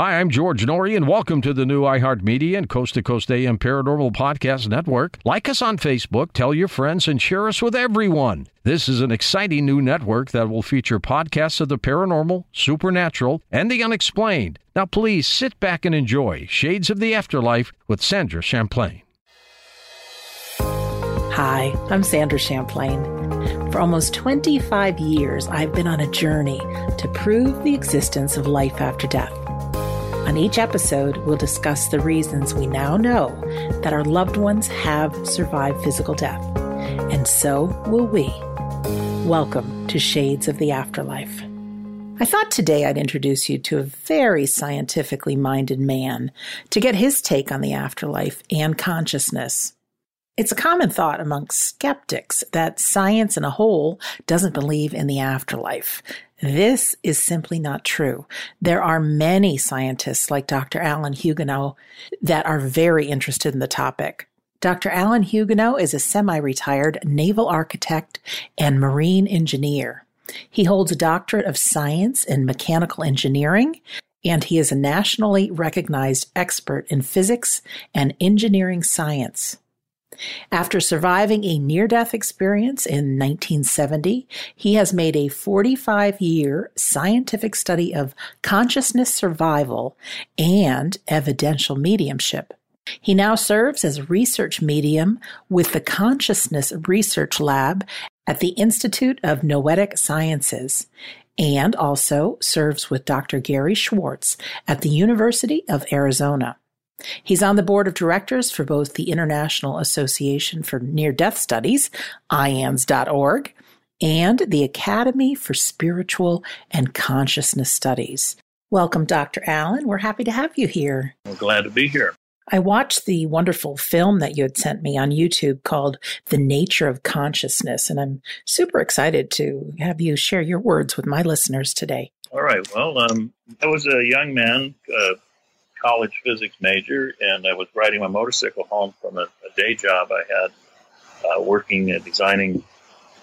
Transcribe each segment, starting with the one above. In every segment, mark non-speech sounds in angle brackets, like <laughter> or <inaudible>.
Hi, I'm George Noory, and welcome to the new iHeartMedia and Coast to Coast AM Paranormal Podcast Network. Like us on Facebook, tell your friends, and share us with everyone. This is an exciting new network that will feature podcasts of the paranormal, supernatural, and the unexplained. Now, please sit back and enjoy Shades of the Afterlife with Sandra Champlain. Hi, I'm Sandra Champlain. For almost 25 years, I've been on a journey to prove the existence of life after death. On each episode, we'll discuss the reasons we now know that our loved ones have survived physical death, and so will we. Welcome to Shades of the Afterlife. I thought today I'd introduce you to a very scientifically minded man to get his take on the afterlife and consciousness. It's a common thought among skeptics that science in a whole doesn't believe in the afterlife. This is simply not true. There are many scientists like Dr. Alan Huguenot that are very interested in the topic. Dr. Alan Huguenot is a semi retired naval architect and marine engineer. He holds a doctorate of science in mechanical engineering, and he is a nationally recognized expert in physics and engineering science. After surviving a near death experience in 1970, he has made a 45 year scientific study of consciousness survival and evidential mediumship. He now serves as a research medium with the Consciousness Research Lab at the Institute of Noetic Sciences and also serves with Dr. Gary Schwartz at the University of Arizona. He's on the board of directors for both the International Association for Near Death Studies, IANDS.org, and the Academy for Spiritual and Consciousness Studies. Welcome, Dr. Alan. We're happy to have you here. I'm glad to be here. I watched the wonderful film that you had sent me on YouTube called The Nature of Consciousness, and I'm super excited to have you share your words with my listeners today. All right. Well, um, I was a young man, uh, college physics major, and I was riding my motorcycle home from a, a day job I had uh, working at designing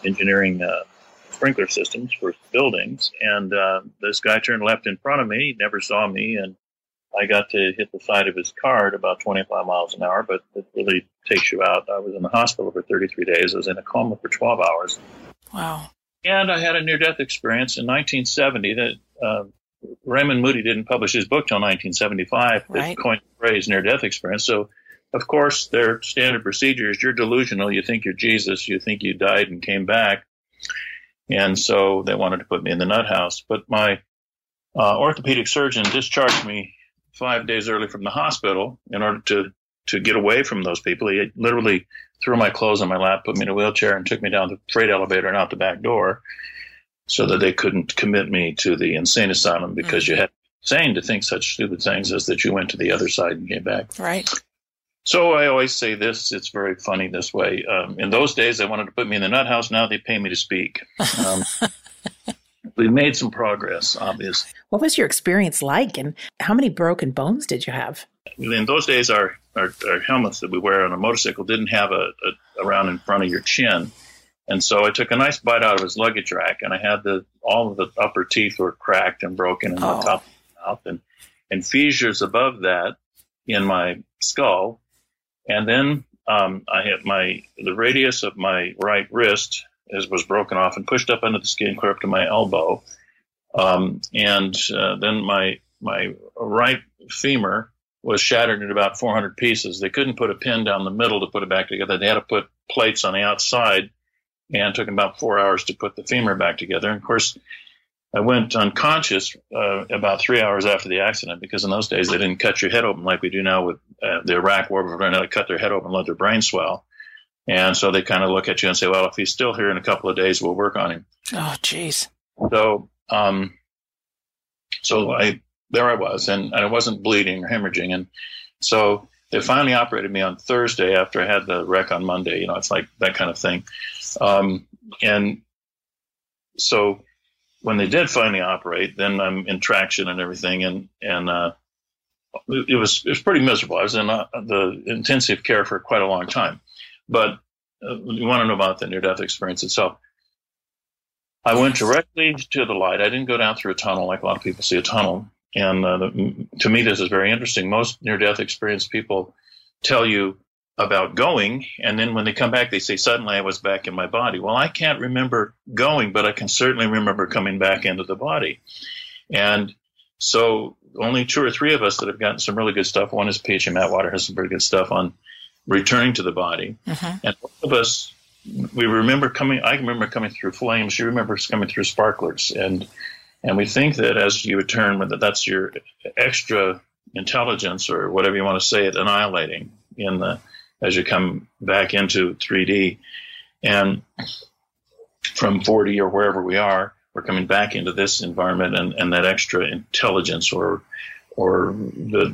engineering uh, sprinkler systems for buildings. And uh, this guy turned left in front of me, he never saw me, and I got to hit the side of his car at about 25 miles an hour, but it really takes you out. I was in the hospital for 33 days. I was in a coma for 12 hours. Wow. And I had a near death experience in 1970 that uh, Raymond Moody didn't publish his book till 1975 right. that coined the phrase near death experience. So, of course, their standard procedure is you're delusional. You think you're Jesus. You think you died and came back. And so they wanted to put me in the nut house. But my uh, orthopedic surgeon discharged me five days early from the hospital in order to, to get away from those people. He literally threw my clothes on my lap, put me in a wheelchair, and took me down the freight elevator and out the back door so that they couldn't commit me to the insane asylum because mm-hmm. you had insane to think such stupid things as that you went to the other side and came back. Right. So I always say this. It's very funny this way. Um, in those days, they wanted to put me in the nut house. Now they pay me to speak. Um, <laughs> we made some progress, obviously. What was your experience like, and how many broken bones did you have? In those days, our, our, our helmets that we wear on a motorcycle didn't have a, a around in front of your chin. And so I took a nice bite out of his luggage rack, and I had the all of the upper teeth were cracked and broken in oh. the top of the mouth, and and fissures above that in my skull, and then um, I had my the radius of my right wrist is, was broken off and pushed up under the skin, clear up to my elbow, um, and uh, then my my right femur was shattered in about 400 pieces. They couldn't put a pin down the middle to put it back together. They had to put plates on the outside and took about four hours to put the femur back together. And of course, I went unconscious uh, about three hours after the accident because in those days they didn't cut your head open like we do now with uh, the Iraq War. We're going to cut their head open let their brain swell. And so they kind of look at you and say, well, if he's still here in a couple of days, we'll work on him. Oh, jeez. So, um, so I, there I was, and, and I wasn't bleeding or hemorrhaging. And so they finally operated me on Thursday after I had the wreck on Monday. You know, it's like that kind of thing. Um, and so when they did finally operate, then I'm in traction and everything, and and uh, it was it was pretty miserable. I was in uh, the intensive care for quite a long time, but uh, you want to know about the near death experience itself. I went directly to the light. I didn't go down through a tunnel like a lot of people see a tunnel, and uh, the, to me, this is very interesting. Most near death experience people tell you about going, and then when they come back, they say, Suddenly I was back in my body. Well, I can't remember going, but I can certainly remember coming back into the body. And so, only two or three of us that have gotten some really good stuff. One is P.M.H. Atwater has some pretty good stuff on returning to the body. Mm-hmm. And both of us, we remember coming, I remember coming through flames. She remembers coming through sparklers. And and we think that as you return, that that's your extra intelligence or whatever you want to say it, annihilating in the as you come back into 3D. And from 4D or wherever we are, we're coming back into this environment and, and that extra intelligence or or the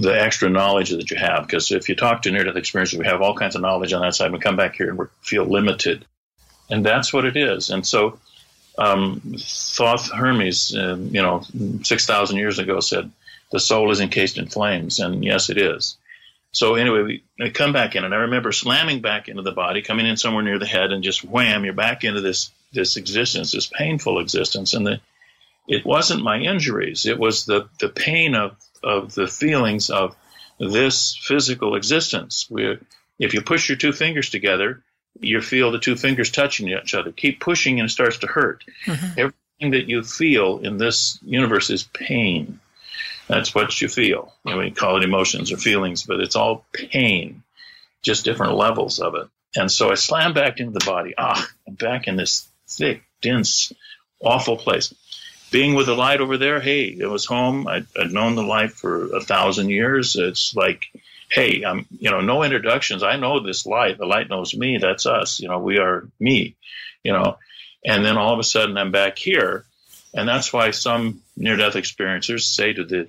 the extra knowledge that you have. Because if you talk to near death experiences, we have all kinds of knowledge on that side. We come back here and we feel limited, and that's what it is. And so, um, Thoth Hermes, uh, you know, six thousand years ago, said the soul is encased in flames, and yes, it is. So anyway, we, we come back in, and I remember slamming back into the body, coming in somewhere near the head, and just wham, you're back into this this existence, this painful existence, and the it wasn't my injuries; it was the the pain of of the feelings of this physical existence. Where if you push your two fingers together, you feel the two fingers touching each other. Keep pushing, and it starts to hurt. Mm-hmm. Everything that you feel in this universe is pain. That's what you feel. You know, we call it emotions or feelings, but it's all pain, just different levels of it. And so I slam back into the body. Ah, I'm back in this thick, dense, awful place. Being with the light over there, hey, it was home. I'd, I'd known the light for a thousand years. It's like, hey, I'm, you know, no introductions. I know this light. The light knows me. That's us. You know, we are me, you know. And then all of a sudden I'm back here. And that's why some near death experiencers say to the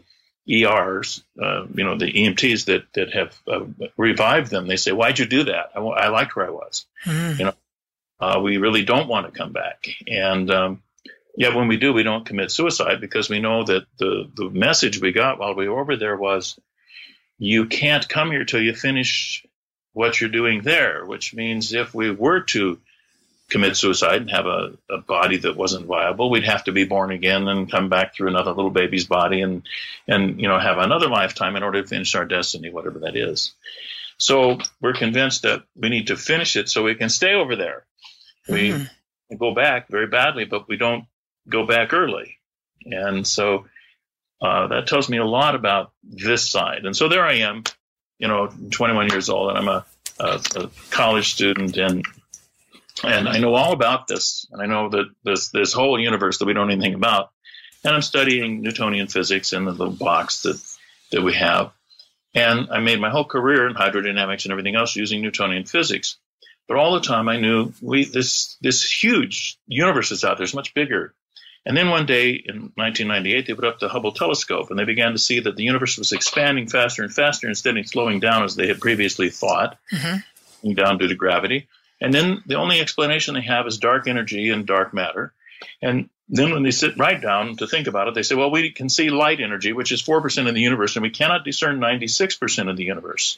ERs, uh, you know, the EMTs that that have uh, revived them. They say, "Why'd you do that? I, I liked where I was." Mm. You know, uh, we really don't want to come back, and um, yet when we do, we don't commit suicide because we know that the the message we got while we were over there was, "You can't come here till you finish what you're doing there." Which means if we were to commit suicide and have a, a, body that wasn't viable, we'd have to be born again and come back through another little baby's body and and you know have another lifetime in order to finish our destiny, whatever that is. So we're convinced that we need to finish it so we can stay over there. We mm. go back very badly, but we don't go back early, and so uh, that tells me a lot about this side. And so there I am, you know, 21 years old, and I'm a, a, a college student and and I know all about this, and I know that this this whole universe that we don't know anything about. And I'm studying Newtonian physics in the little box that that we have. And I made my whole career in hydrodynamics and everything else using Newtonian physics. But all the time I knew we this this huge universe is out there, it's much bigger. And then one day in 1998, they put up the Hubble telescope and they began to see that the universe was expanding faster and faster instead of slowing down as they had previously thought, mm-hmm. down due to gravity. And then the only explanation they have is dark energy and dark matter. And then when they sit right down to think about it, they say, well, we can see light energy, which is 4% of the universe, and we cannot discern 96% of the universe.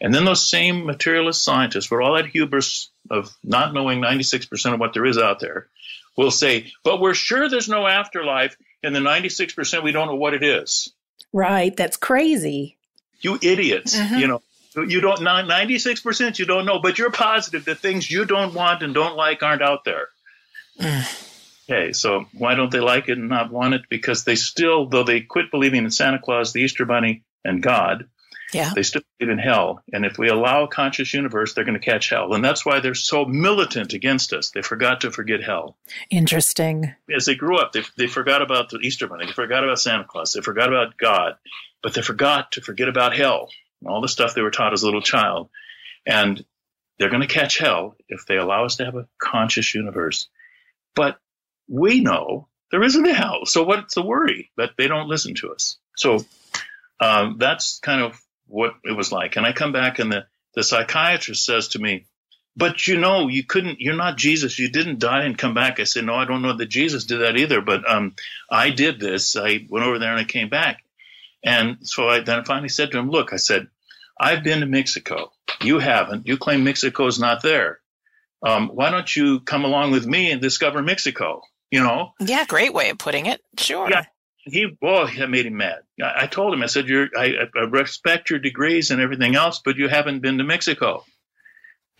And then those same materialist scientists, with all that hubris of not knowing 96% of what there is out there, will say, but we're sure there's no afterlife, and the 96% we don't know what it is. Right. That's crazy. You idiots. Uh-huh. You know, you don't, 96% you don't know, but you're positive that things you don't want and don't like aren't out there. okay, so why don't they like it and not want it? Because they still, though they quit believing in Santa Claus, the Easter Bunny, and God, yeah. they still believe in hell. And if we allow a conscious universe, they're going to catch hell. And that's why they're so militant against us. They forgot to forget hell. Interesting. As they grew up, they, they forgot about the Easter Bunny, they forgot about Santa Claus, they forgot about God, but they forgot to forget about hell all the stuff they were taught as a little child. And they're going to catch hell if they allow us to have a conscious universe. But we know there isn't a hell. So what's the worry that they don't listen to us? So um, that's kind of what it was like. And I come back and the, the psychiatrist says to me, but you know, you couldn't, you're not Jesus. You didn't die and come back. I said, no, I don't know that Jesus did that either, but um, I did this. I went over there and I came back. And so I then finally said to him, look, I said, I've been to Mexico. You haven't. You claim Mexico is not there. Um, why don't you come along with me and discover Mexico? You know? Yeah, great way of putting it. Sure. Yeah. He, well, that made him mad. I, I told him, I said, You're, I, I respect your degrees and everything else, but you haven't been to Mexico.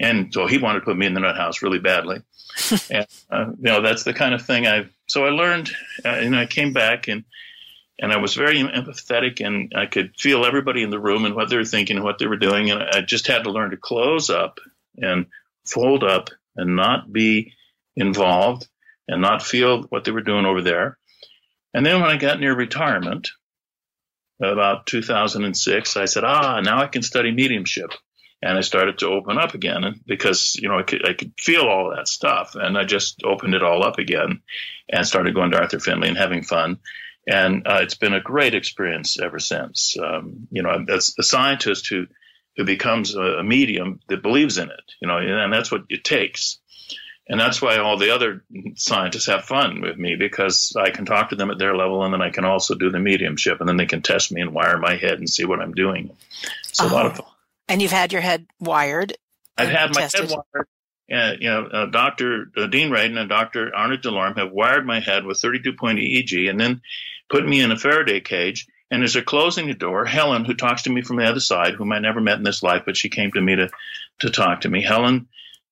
And so he wanted to put me in the nut house really badly. <laughs> and, uh, you know, that's the kind of thing I, so I learned, uh, and I came back and, and I was very empathetic and I could feel everybody in the room and what they were thinking and what they were doing. And I just had to learn to close up and fold up and not be involved and not feel what they were doing over there. And then when I got near retirement, about 2006, I said, ah, now I can study mediumship. And I started to open up again because, you know, I could, I could feel all that stuff. And I just opened it all up again and started going to Arthur Findlay and having fun. And uh, it's been a great experience ever since. Um, you know, as a scientist who, who becomes a medium that believes in it, you know, and that's what it takes. And that's why all the other scientists have fun with me because I can talk to them at their level and then I can also do the mediumship and then they can test me and wire my head and see what I'm doing. It's a lot of oh. fun. And you've had your head wired? I've had my tested. head wired. Uh, you know, uh, Dr. Uh, Dean Radin and Dr. Arnaud DeLorme have wired my head with 32 point EEG and then put me in a Faraday cage. And as they're closing the door, Helen, who talks to me from the other side, whom I never met in this life, but she came to me to, to talk to me, Helen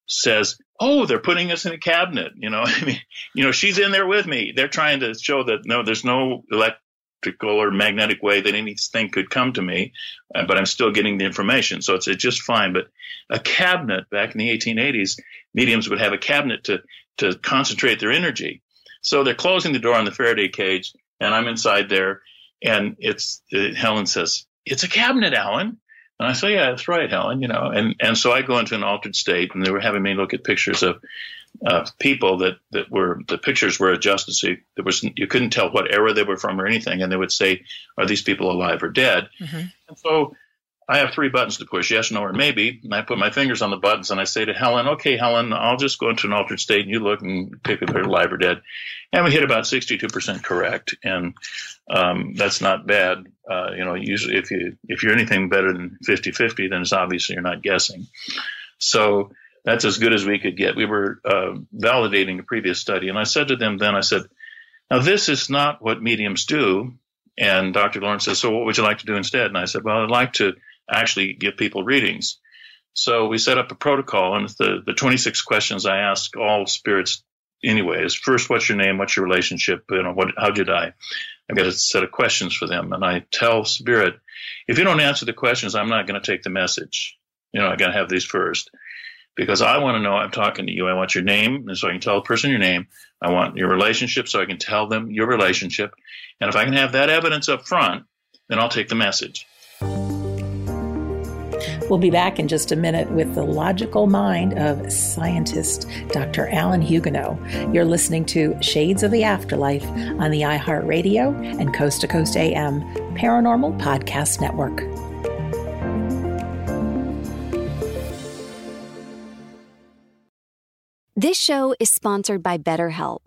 says, "Oh, they're putting us in a cabinet." You know, <laughs> I mean, you know, she's in there with me. They're trying to show that no, there's no electrical or magnetic way that anything could come to me, uh, but I'm still getting the information, so it's, it's just fine. But a cabinet back in the 1880s, mediums would have a cabinet to to concentrate their energy. So they're closing the door on the Faraday cage, and I'm inside there, and it's uh, Helen says, "It's a cabinet, Alan." And I say, yeah, that's right, Helen, you know. And, and so I go into an altered state, and they were having me look at pictures of uh, people that, that were, the pictures were adjusted. So you, there was, you couldn't tell what era they were from or anything. And they would say, are these people alive or dead? Mm-hmm. And so I have three buttons to push yes, no, or maybe. And I put my fingers on the buttons and I say to Helen, okay, Helen, I'll just go into an altered state and you look and pick if they're alive or dead. And we hit about 62% correct. And um, that's not bad. Uh, you know, usually if you, if you're anything better than 50 50, then it's obviously you're not guessing. So that's as good as we could get. We were uh, validating a previous study. And I said to them then, I said, now this is not what mediums do. And Dr. Lawrence says, so what would you like to do instead? And I said, well, I'd like to actually give people readings. So we set up a protocol, and the, the 26 questions I ask all spirits anyway is first, what's your name? What's your relationship? You know, what, how'd you die? I've got a set of questions for them. And I tell spirit, if you don't answer the questions, I'm not going to take the message. You know, I got to have these first because I want to know I'm talking to you. I want your name, and so I can tell the person your name. I want your relationship, so I can tell them your relationship. And if I can have that evidence up front, then I'll take the message. We'll be back in just a minute with the logical mind of scientist Dr. Alan Huguenot. You're listening to Shades of the Afterlife on the iHeartRadio and Coast to Coast AM Paranormal Podcast Network. This show is sponsored by BetterHelp.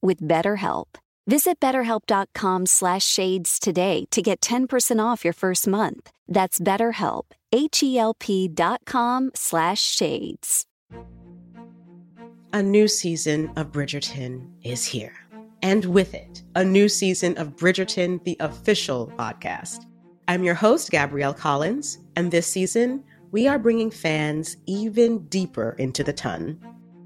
with BetterHelp. Visit betterhelp.com slash shades today to get 10% off your first month. That's betterhelp, H-E-L-P dot slash shades. A new season of Bridgerton is here. And with it, a new season of Bridgerton, the official podcast. I'm your host, Gabrielle Collins, and this season, we are bringing fans even deeper into the ton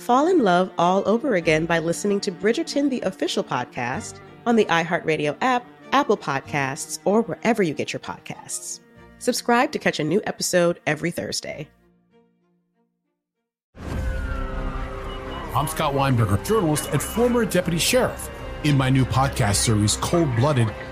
fall in love all over again by listening to Bridgerton, the official podcast, on the iHeartRadio app, Apple Podcasts, or wherever you get your podcasts. Subscribe to catch a new episode every Thursday. I'm Scott Weinberger, journalist and former deputy sheriff. In my new podcast series, Cold Blooded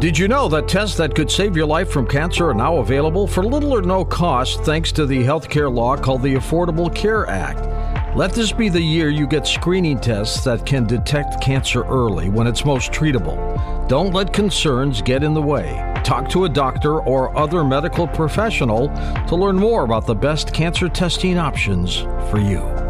Did you know that tests that could save your life from cancer are now available for little or no cost thanks to the healthcare law called the Affordable Care Act? Let this be the year you get screening tests that can detect cancer early when it's most treatable. Don't let concerns get in the way. Talk to a doctor or other medical professional to learn more about the best cancer testing options for you.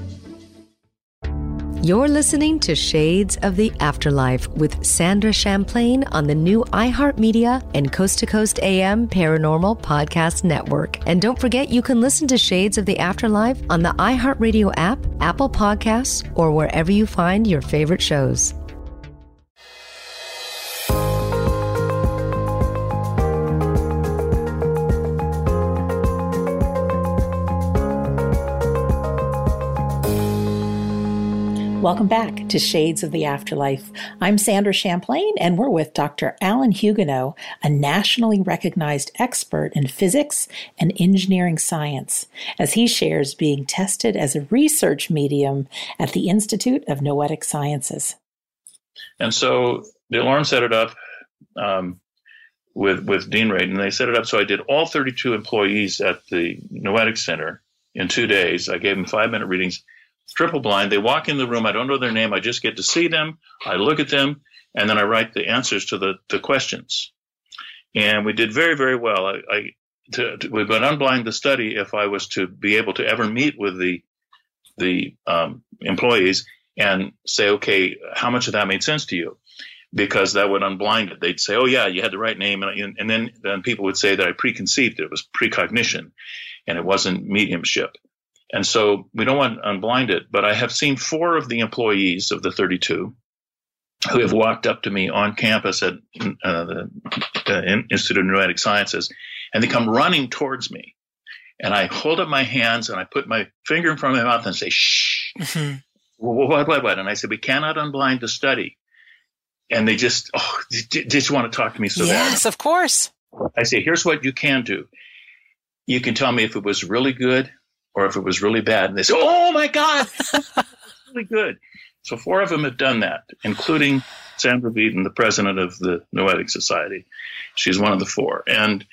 You're listening to Shades of the Afterlife with Sandra Champlain on the new iHeartMedia and Coast to Coast AM Paranormal Podcast Network. And don't forget, you can listen to Shades of the Afterlife on the iHeartRadio app, Apple Podcasts, or wherever you find your favorite shows. Welcome back to Shades of the Afterlife. I'm Sandra Champlain, and we're with Dr. Alan Huguenot, a nationally recognized expert in physics and engineering science, as he shares being tested as a research medium at the Institute of Noetic Sciences. And so Delorme set it up um, with with Dean Radin, and they set it up so I did all 32 employees at the Noetic Center in two days. I gave them five minute readings triple blind. They walk in the room. I don't know their name. I just get to see them. I look at them, and then I write the answers to the, the questions. And we did very, very well. I, I to, to, we would unblind the study if I was to be able to ever meet with the the um, employees and say, okay, how much of that made sense to you? Because that would unblind it. They'd say, oh yeah, you had the right name, and, and then then people would say that I preconceived. It was precognition, and it wasn't mediumship. And so we don't want to unblind it, but I have seen four of the employees of the 32 who have walked up to me on campus at uh, the uh, Institute of Noetic Sciences, and they come running towards me. And I hold up my hands and I put my finger in front of my mouth and say, shh. Mm-hmm. What, what, what? And I said, we cannot unblind the study. and they just oh they just want to talk to me so yes, bad. of course. I say, here's what you can do. You can tell me if it was really good or if it was really bad. And they say, oh my God, <laughs> really good. So four of them have done that, including Sandra Vieten, the president of the Noetic Society. She's one of the four. And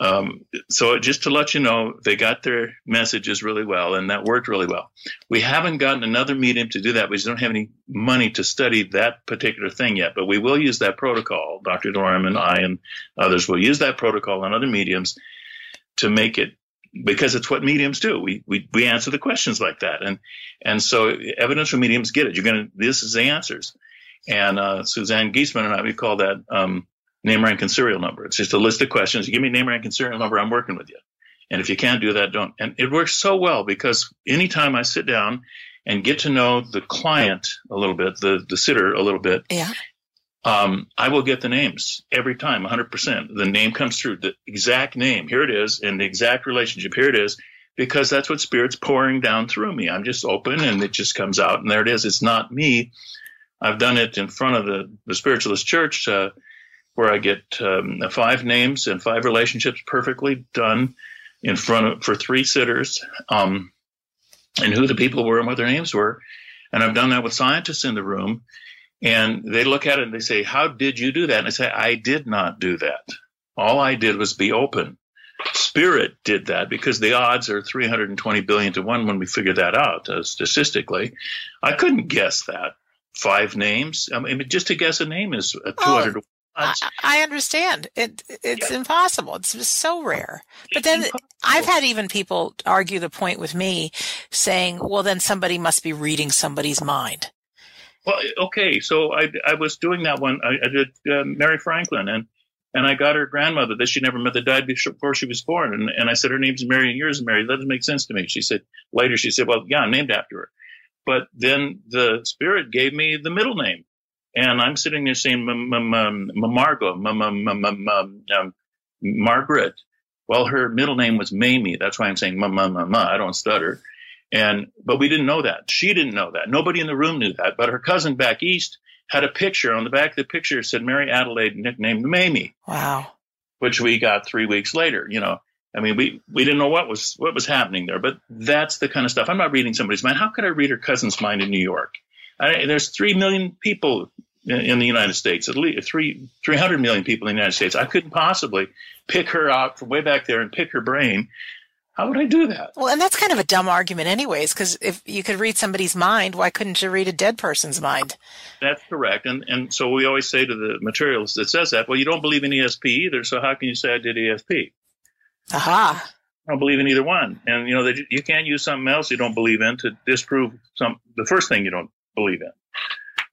um, so just to let you know, they got their messages really well, and that worked really well. We haven't gotten another medium to do that. We just don't have any money to study that particular thing yet, but we will use that protocol. Dr. Delorme and I and others will use that protocol on other mediums to make it because it's what mediums do. We, we, we answer the questions like that. And, and so evidential mediums get it. You're going to, this is the answers. And, uh, Suzanne Giesemann and I, we call that, um, name, rank, and serial number. It's just a list of questions. You give me name, rank, and serial number, I'm working with you. And if you can't do that, don't. And it works so well because anytime I sit down and get to know the client a little bit, the, the sitter a little bit, yeah. Um, I will get the names every time, 100%. The name comes through, the exact name. Here it is, and the exact relationship. Here it is, because that's what Spirit's pouring down through me. I'm just open, and it just comes out, and there it is. It's not me. I've done it in front of the, the spiritualist church. Uh, where I get um, five names and five relationships perfectly done in front of for three sitters, um, and who the people were and what their names were. And I've done that with scientists in the room, and they look at it and they say, "How did you do that?" And I say, "I did not do that. All I did was be open." Spirit did that because the odds are 320 billion to one when we figure that out uh, statistically. I couldn't guess that five names. I mean, just to guess a name is 200 oh. I, I, understand. It it's yeah. impossible. It's just so rare. But then I've had even people argue the point with me, saying, "Well, then somebody must be reading somebody's mind." Well, okay. So I, I was doing that one. I, I did uh, Mary Franklin, and and I got her grandmother that she never met that died before she was born, and and I said her name's Mary and yours is Mary. That doesn't make sense to me. She said later. She said, "Well, yeah, I'm named after her." But then the spirit gave me the middle name and I'm sitting there saying, Margot, Margaret. Well, her middle name was Mamie. That's why I'm saying ma ma ma ma. I don't stutter. And but we didn't know that. She didn't know that. Nobody in the room knew that. But her cousin back east had a picture. On the back of the picture said Mary Adelaide, nicknamed Mamie. Wow. Which we got three weeks later. You know, I mean, we we didn't know what was what was happening there. But that's the kind of stuff. I'm not reading somebody's mind. How could I read her cousin's mind in New York? I, there's three million people in, in, the United States, at least three 300 million people in the United States. I couldn't possibly pick her out from way back there and pick her brain. How would I do that? Well, and that's kind of a dumb argument, anyways, because if you could read somebody's mind, why couldn't you read a dead person's mind? That's correct. And and so we always say to the materialist that says that, well, you don't believe in ESP either, so how can you say I did ESP? Aha. I don't believe in either one. And you know that you can't use something else you don't believe in to disprove some the first thing you don't believe in.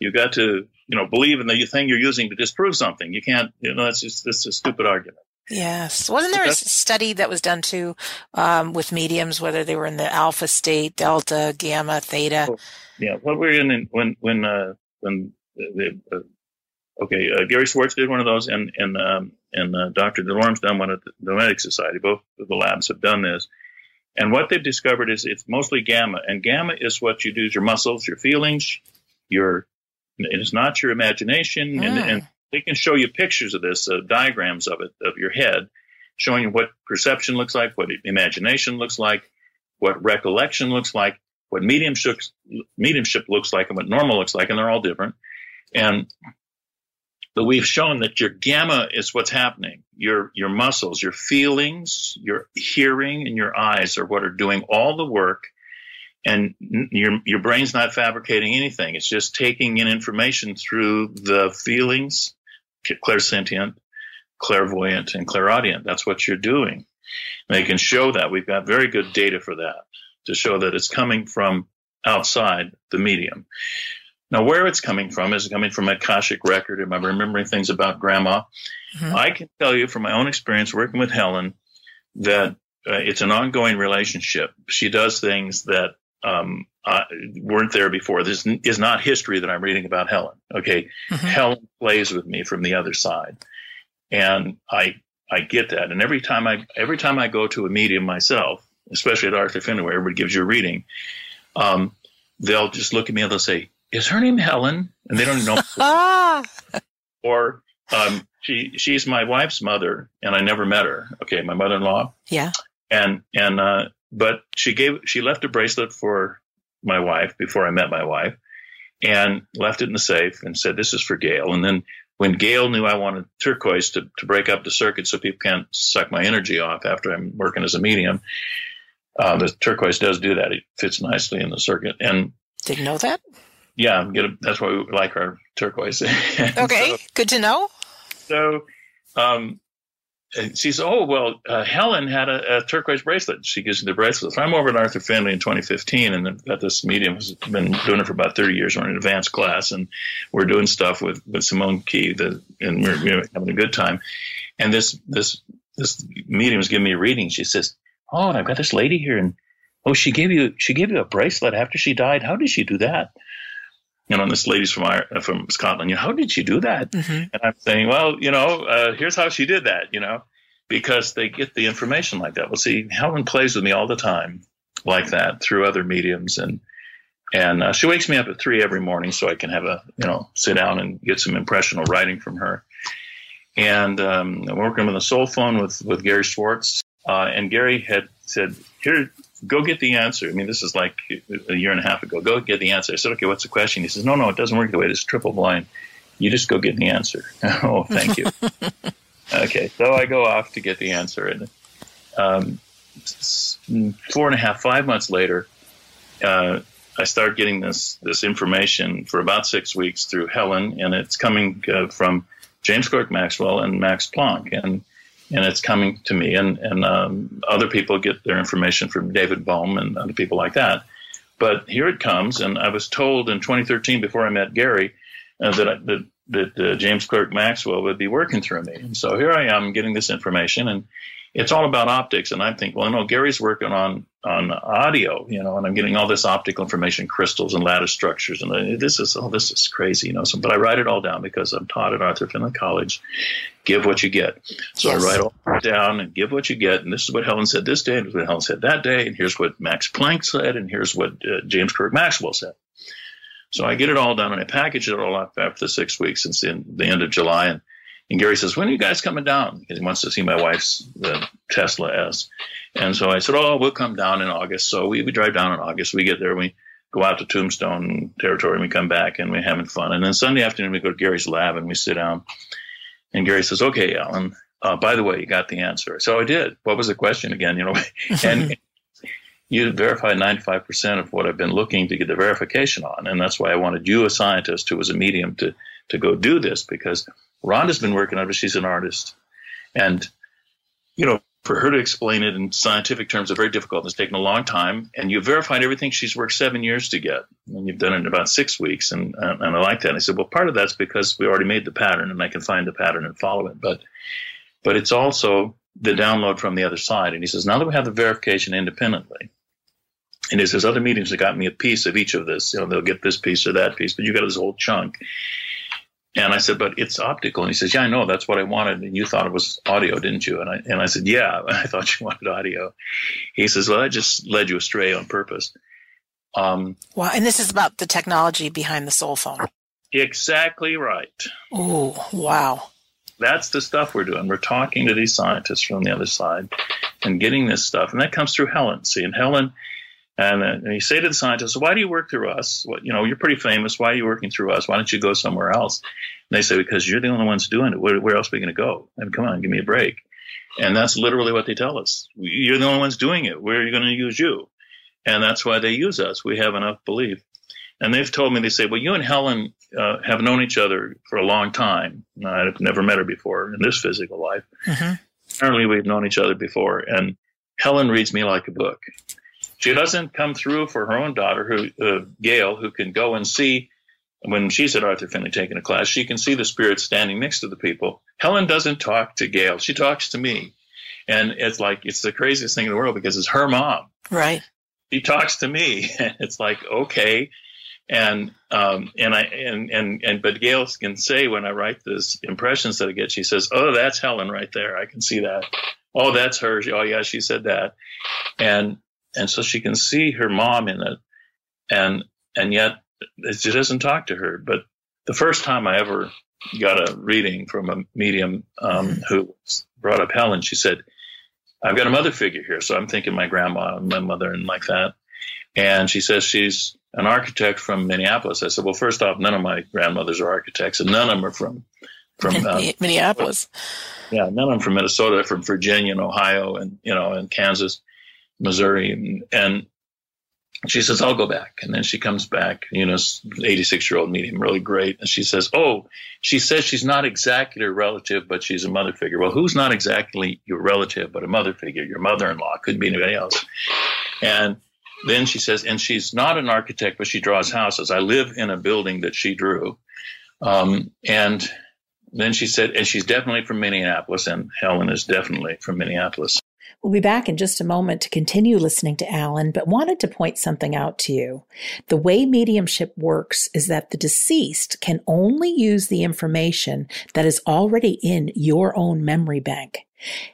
You got to, you know, believe in the thing you're using to disprove something. You can't, you know, that's just that's a stupid argument. Yes. Wasn't there a study that was done too um, with mediums, whether they were in the alpha state, delta, gamma, theta? Oh, yeah. What we're in when when uh, when the, uh, okay, uh, Gary Schwartz did one of those, and and um, and uh, Dr. DeLorme's done one at the Noetic Society. Both of the labs have done this. And what they've discovered is it's mostly gamma, and gamma is what you do is your muscles, your feelings, your it's not your imagination, mm. and, and, they can show you pictures of this, uh, diagrams of it, of your head, showing you what perception looks like, what imagination looks like, what recollection looks like, what mediumship mediumship looks like, and what normal looks like, and they're all different. And but we've shown that your gamma is what's happening. Your your muscles, your feelings, your hearing, and your eyes are what are doing all the work. And your your brain's not fabricating anything. It's just taking in information through the feelings, clairsentient, clairvoyant, and clairaudient. That's what you're doing. And they can show that. We've got very good data for that to show that it's coming from outside the medium. Now, where it's coming from is it coming from Akashic record. Am I remembering things about grandma? Mm-hmm. I can tell you from my own experience working with Helen that uh, it's an ongoing relationship. She does things that um, uh, weren't there before. This is not history that I'm reading about Helen. Okay, mm-hmm. Helen plays with me from the other side, and I I get that. And every time I every time I go to a medium myself, especially at Arthur Findlay, where everybody gives you a reading, um, they'll just look at me and they'll say, is her name Helen? And they don't know. <laughs> Or um, she she's my wife's mother, and I never met her. Okay, my mother-in-law. Yeah. And and uh, but she gave she left a bracelet for my wife before I met my wife, and left it in the safe and said this is for Gail. And then when Gail knew I wanted turquoise to, to break up the circuit so people can't suck my energy off after I'm working as a medium, uh, the turquoise does do that. It fits nicely in the circuit. And didn't know that. Yeah, get a, that's why we like our turquoise. <laughs> okay, so, good to know. So, um, she says, "Oh well, uh, Helen had a, a, turquoise bracelet. She gives me the bracelet. So I'm over at Arthur Findlay in 2015, and got this medium has been doing it for about 30 years. We're in an advanced class, and we're doing stuff with with Simone Key, the, and we're, we're having a good time. And this this this medium is giving me a reading. She says, "Oh, and I've got this lady here, and oh, she gave you she gave you a bracelet after she died. How did she do that?" You know, this lady's from uh, from Scotland. You know, how did she do that? Mm-hmm. And I'm saying, well, you know, uh, here's how she did that. You know, because they get the information like that. Well, see, Helen plays with me all the time, like that, through other mediums, and and uh, she wakes me up at three every morning so I can have a you know sit down and get some impressional writing from her. And um, I'm working with a soul phone with with Gary Schwartz, uh, and Gary had said, here go get the answer. I mean, this is like a year and a half ago. Go get the answer. I said, okay, what's the question? He says, no, no, it doesn't work the way. It's triple blind. You just go get the answer. <laughs> oh, thank you. <laughs> okay, so I go off to get the answer, and um, four and a half, five months later, uh, I start getting this this information for about six weeks through Helen, and it's coming uh, from James Clerk Maxwell and Max Planck, and and it's coming to me. And, and um, other people get their information from David Bohm and other people like that. But here it comes, and I was told in 2013 before I met Gary uh, that, I, that that uh, James Clerk Maxwell would be working through me. And so here I am getting this information, and it's all about optics. And I think, well, no, Gary's working on on audio, you know, and I'm getting all this optical information, crystals and lattice structures, and uh, this is oh, this is crazy, you know. So, but I write it all down because I'm taught at Arthur Findlay College. Give what you get. So yes. I write all down and give what you get. And this is what Helen said this day, and this is what Helen said that day, and here's what Max Planck said, and here's what uh, James Clerk Maxwell said. So I get it all done and I package it all up after the six weeks. since in the end of July, and and Gary says, "When are you guys coming down?" Because he wants to see my wife's the Tesla S. And so I said, "Oh, we'll come down in August." So we, we drive down in August. We get there. We go out to Tombstone territory. and We come back and we're having fun. And then Sunday afternoon we go to Gary's lab and we sit down. And Gary says, "Okay, Alan. Uh, by the way, you got the answer." So I did. What was the question again? You know, <laughs> and <laughs> you verified 95% of what I've been looking to get the verification on. And that's why I wanted you, a scientist who was a medium, to, to go do this because Rhonda's been working on it. She's an artist. And, you know, for her to explain it in scientific terms is very difficult. It's taken a long time. And you've verified everything she's worked seven years to get. And you've done it in about six weeks. And, and I like that. And I said, well, part of that's because we already made the pattern and I can find the pattern and follow it. But, but it's also the download from the other side. And he says, now that we have the verification independently, and he says, other meetings have got me a piece of each of this. You know, they'll get this piece or that piece, but you got this whole chunk. And I said, but it's optical. And he says, yeah, I know. That's what I wanted. And you thought it was audio, didn't you? And I, and I said, yeah, <laughs> I thought you wanted audio. He says, well, I just led you astray on purpose. Um, wow. And this is about the technology behind the soul phone. Exactly right. Oh, wow. That's the stuff we're doing. We're talking to these scientists from the other side and getting this stuff. And that comes through Helen. See, and Helen, and, uh, and you say to the scientists, why do you work through us? What, you know, you're pretty famous. Why are you working through us? Why don't you go somewhere else? And they say, because you're the only ones doing it. Where, where else are we going to go? I mean, come on, give me a break. And that's literally what they tell us. You're the only ones doing it. Where are you going to use you? And that's why they use us. We have enough belief. And they've told me, they say, well, you and Helen uh, have known each other for a long time. I've never met her before in this physical life. Mm-hmm. Apparently, we've known each other before. And Helen reads me like a book. She doesn't come through for her own daughter, who uh, Gail, who can go and see when she's at Arthur Findlay taking a class. She can see the spirits standing next to the people. Helen doesn't talk to Gail; she talks to me, and it's like it's the craziest thing in the world because it's her mom. Right. She talks to me, and <laughs> it's like okay, and um, and I and and and but Gail can say when I write this impressions that I get, she says, "Oh, that's Helen right there. I can see that. Oh, that's her. Oh, yeah, she said that." And and so she can see her mom in it, and and yet she doesn't talk to her. But the first time I ever got a reading from a medium um, who brought up Helen. She said, I've got a mother figure here. So I'm thinking my grandma and my mother and like that. And she says she's an architect from Minneapolis. I said, well, first off, none of my grandmothers are architects and none of them are from, from <laughs> uh, Minneapolis. Yeah. None of them from Minnesota, from Virginia and Ohio and, you know, and Kansas, Missouri. And, she says, I'll go back. And then she comes back, you know, 86 year old medium, really great. And she says, Oh, she says she's not exactly a relative, but she's a mother figure. Well, who's not exactly your relative, but a mother figure? Your mother in law couldn't be anybody else. And then she says, and she's not an architect, but she draws houses. I live in a building that she drew. Um, and then she said, and she's definitely from Minneapolis, and Helen is definitely from Minneapolis. We'll be back in just a moment to continue listening to Alan, but wanted to point something out to you. The way mediumship works is that the deceased can only use the information that is already in your own memory bank.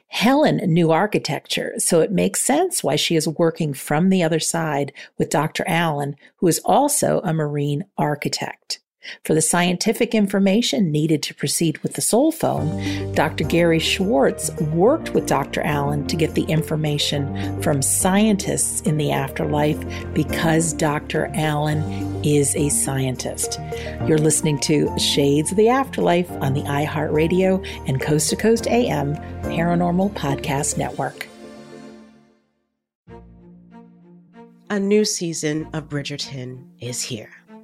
Helen knew architecture, so it makes sense why she is working from the other side with Dr. Alan, who is also a marine architect. For the scientific information needed to proceed with the soul phone, Dr. Gary Schwartz worked with Dr. Alan to get the information from scientists in the afterlife because Dr. Alan is a scientist. You're listening to Shades of the Afterlife on the iHeartRadio and Coast to Coast AM Paranormal Podcast Network. A new season of Bridgerton is here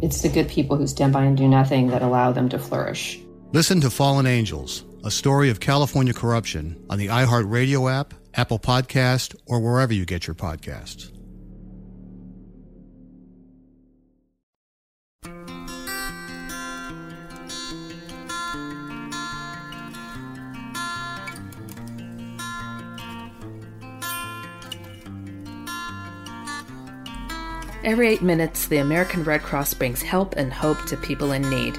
It's the good people who stand by and do nothing that allow them to flourish. Listen to Fallen Angels, a story of California corruption on the iHeartRadio app, Apple Podcast, or wherever you get your podcasts. Every eight minutes, the American Red Cross brings help and hope to people in need.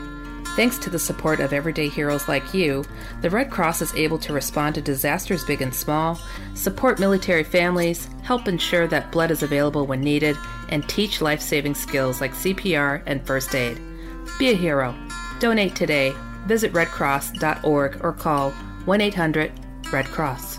Thanks to the support of everyday heroes like you, the Red Cross is able to respond to disasters big and small, support military families, help ensure that blood is available when needed, and teach life saving skills like CPR and first aid. Be a hero. Donate today. Visit redcross.org or call 1 800 Red Cross.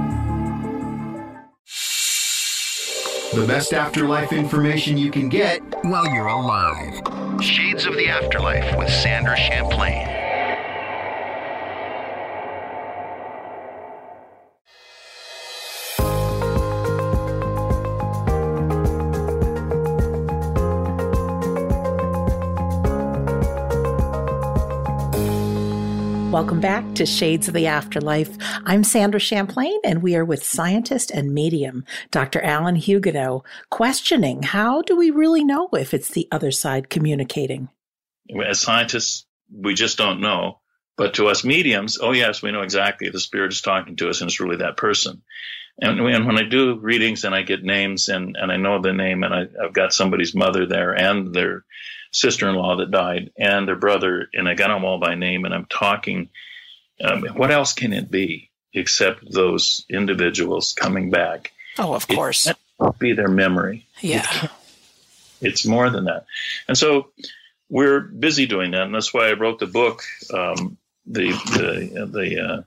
The best afterlife information you can get while you're alive. Shades of the Afterlife with Sandra Champlain. Welcome back to Shades of the Afterlife. I'm Sandra Champlain, and we are with scientist and medium Dr. Alan Huguenot, questioning how do we really know if it's the other side communicating? As scientists, we just don't know. But to us mediums, oh, yes, we know exactly the spirit is talking to us and it's really that person. And when I do readings and I get names and, and I know the name and I, I've got somebody's mother there and their sister-in-law that died and their brother, and I got them all by name, and I'm talking. Um, what else can it be except those individuals coming back? Oh, of course. It can't be their memory. Yeah. It it's more than that. And so we're busy doing that, and that's why I wrote the book, um, the the the uh,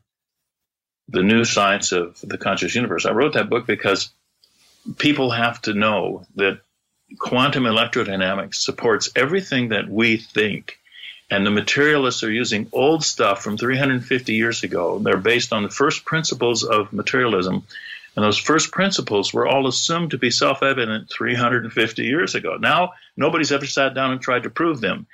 the new science of the conscious universe. I wrote that book because people have to know that quantum electrodynamics supports everything that we think. And the materialists are using old stuff from 350 years ago. They're based on the first principles of materialism. And those first principles were all assumed to be self evident 350 years ago. Now, nobody's ever sat down and tried to prove them.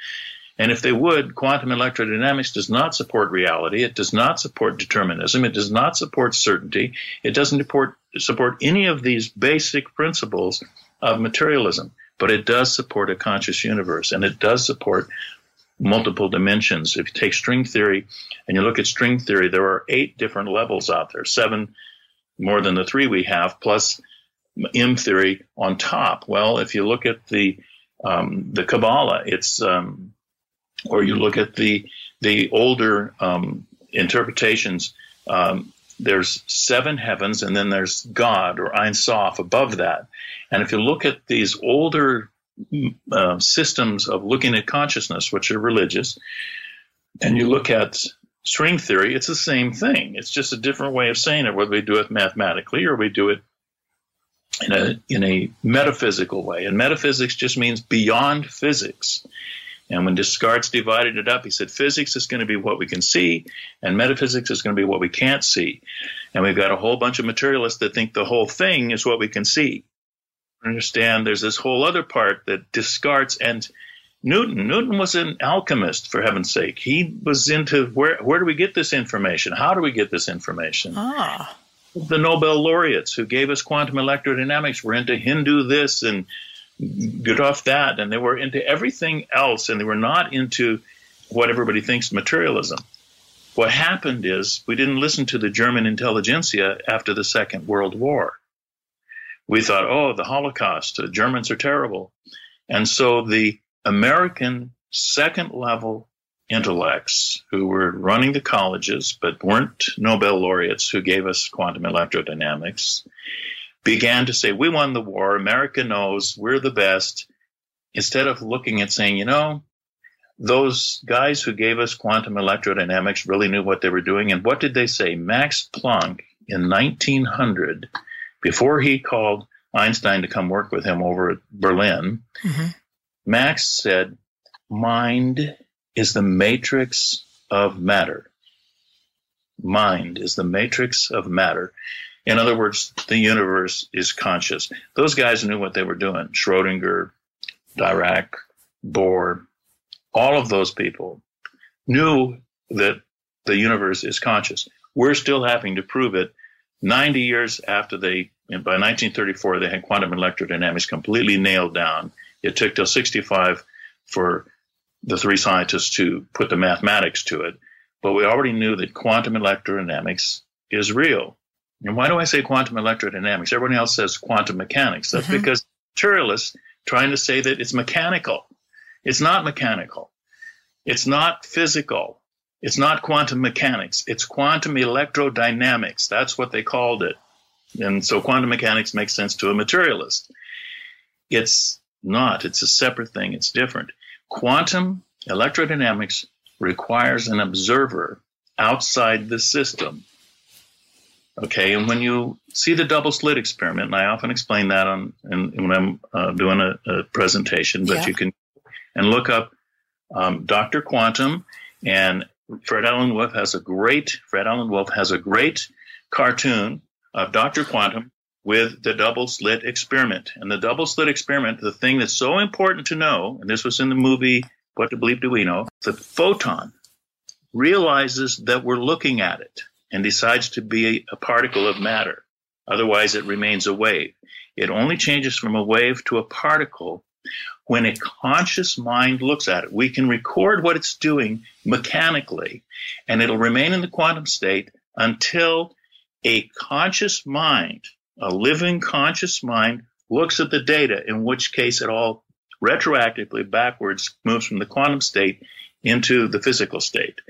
And if they would, quantum electrodynamics does not support reality. It does not support determinism. It does not support certainty. It doesn't support, support any of these basic principles of materialism, but it does support a conscious universe and it does support multiple dimensions. If you take string theory and you look at string theory, there are eight different levels out there, seven more than the three we have, plus M theory on top. Well, if you look at the um, the Kabbalah, it's um, or you look at the the older um, interpretations. Um, there's seven heavens, and then there's God or Ein Sof above that. And if you look at these older uh, systems of looking at consciousness, which are religious, and you look at string theory, it's the same thing. It's just a different way of saying it, whether we do it mathematically or we do it in a in a metaphysical way. And metaphysics just means beyond physics. And when Descartes divided it up, he said physics is going to be what we can see, and metaphysics is going to be what we can't see. And we've got a whole bunch of materialists that think the whole thing is what we can see understand there's this whole other part that Descartes and Newton. Newton was an alchemist, for heaven's sake. He was into where where do we get this information? How do we get this information? Ah. The Nobel laureates who gave us quantum electrodynamics were into Hindu this and off that, and they were into everything else, and they were not into what everybody thinks materialism. What happened is we didn't listen to the German intelligentsia after the Second World War we thought, oh, the Holocaust, the Germans are terrible. And so the American second level intellects who were running the colleges but weren't Nobel laureates who gave us quantum electrodynamics began to say, we won the war, America knows, we're the best, instead of looking at saying, you know, those guys who gave us quantum electrodynamics really knew what they were doing. And what did they say? Max Planck in 1900 before he called Einstein to come work with him over at Berlin, mm-hmm. Max said, Mind is the matrix of matter. Mind is the matrix of matter. In other words, the universe is conscious. Those guys knew what they were doing. Schrodinger, Dirac, Bohr, all of those people knew that the universe is conscious. We're still having to prove it 90 years after they, by 1934, they had quantum electrodynamics completely nailed down. It took till 65 for the three scientists to put the mathematics to it. But we already knew that quantum electrodynamics is real. And why do I say quantum electrodynamics? Everyone else says quantum mechanics. That's mm-hmm. because materialists trying to say that it's mechanical. It's not mechanical. It's not physical. It's not quantum mechanics. It's quantum electrodynamics. That's what they called it. And so quantum mechanics makes sense to a materialist. It's not. It's a separate thing. It's different. Quantum electrodynamics requires an observer outside the system. Okay, and when you see the double slit experiment, and I often explain that on in, when I'm uh, doing a, a, presentation, but yeah. you can and look up um, Dr. Quantum and Fred Alan Wolf has a great Fred Alan Wolf has a great cartoon of Dr. Quantum with the double slit experiment. And the double slit experiment, the thing that's so important to know, and this was in the movie What the Bleep Do We Know, the photon realizes that we're looking at it and decides to be a particle of matter. Otherwise, it remains a wave. It only changes from a wave to a particle when a conscious mind looks at it. We can record what it's doing mechanically, and it'll remain in the quantum state until a conscious mind, a living conscious mind, looks at the data, in which case it all retroactively backwards moves from the quantum state into the physical state.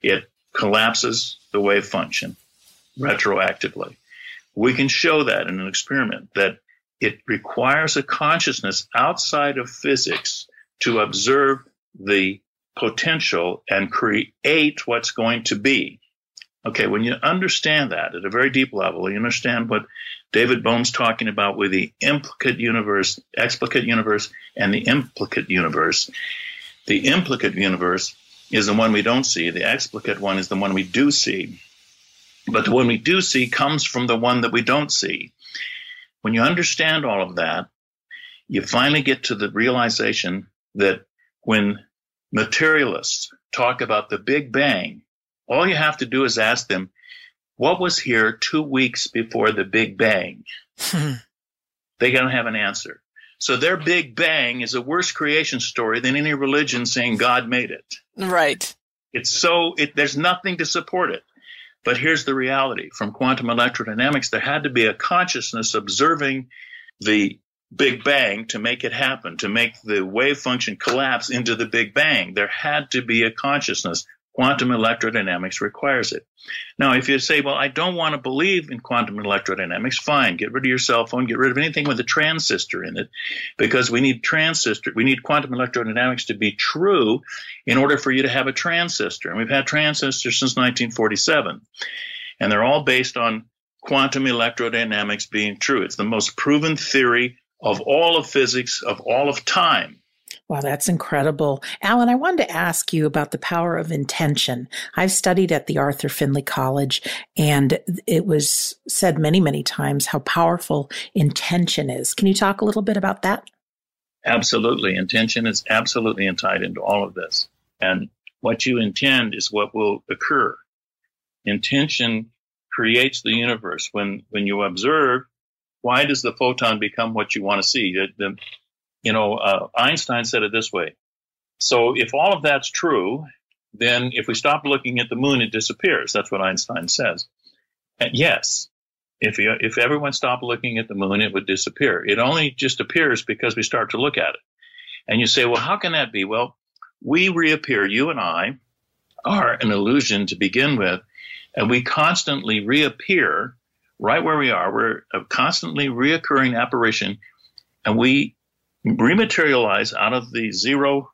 It collapses the wave function retroactively. We can show that in an experiment that it requires a consciousness outside of physics to observe the potential and create what's going to be. Okay, when you understand that at a very deep level, you understand what David Bohm's talking about with the implicate universe, explicate universe, and the implicate universe. The implicate universe is the one we don't see. The explicate one is the one we do see. But the one we do see comes from the one that we don't see. When you understand all of that, you finally get to the realization that when materialists talk about the Big Bang, all you have to do is ask them, what was here two weeks before the Big Bang? Hmm. they don't have an answer. So their Big Bang is a worse creation story than any religion saying God made it. Right. It's so, it, there's nothing to support it. But here's the reality from quantum electrodynamics, there had to be a consciousness observing the Big Bang to make it happen, to make the wave function collapse into the Big Bang. There had to be a consciousness. Quantum electrodynamics requires it. Now, if you say, well, I don't want to believe in quantum electrodynamics, fine, get rid of your cell phone, get rid of anything with a transistor in it, because we need transistor, we need quantum electrodynamics to be true in order for you to have a transistor. And we've had transistors since 1947. And they're all based on quantum electrodynamics being true. It's the most proven theory of all of physics, of all of time. Wow, that's incredible. Alan, I wanted to ask you about the power of intention. I've studied at the Arthur Findlay College, and it was said many, many times how powerful intention is. Can you talk a little bit about that? Absolutely. Intention is absolutely tied into all of this. And what you intend is what will occur. Intention creates the universe. When, when you observe, why does the photon become what you want to see? The, the, you know, uh, Einstein said it this way. So if all of that's true, then if we stop looking at the moon, it disappears. That's what Einstein says. And yes, if you, if everyone stopped looking at the moon, it would disappear. It only just appears because we start to look at it. And you say, well, how can that be? Well, we reappear. You and I are an illusion to begin with, and we constantly reappear right where we are. We're a constantly reoccurring apparition, and we rematerialize out of the zero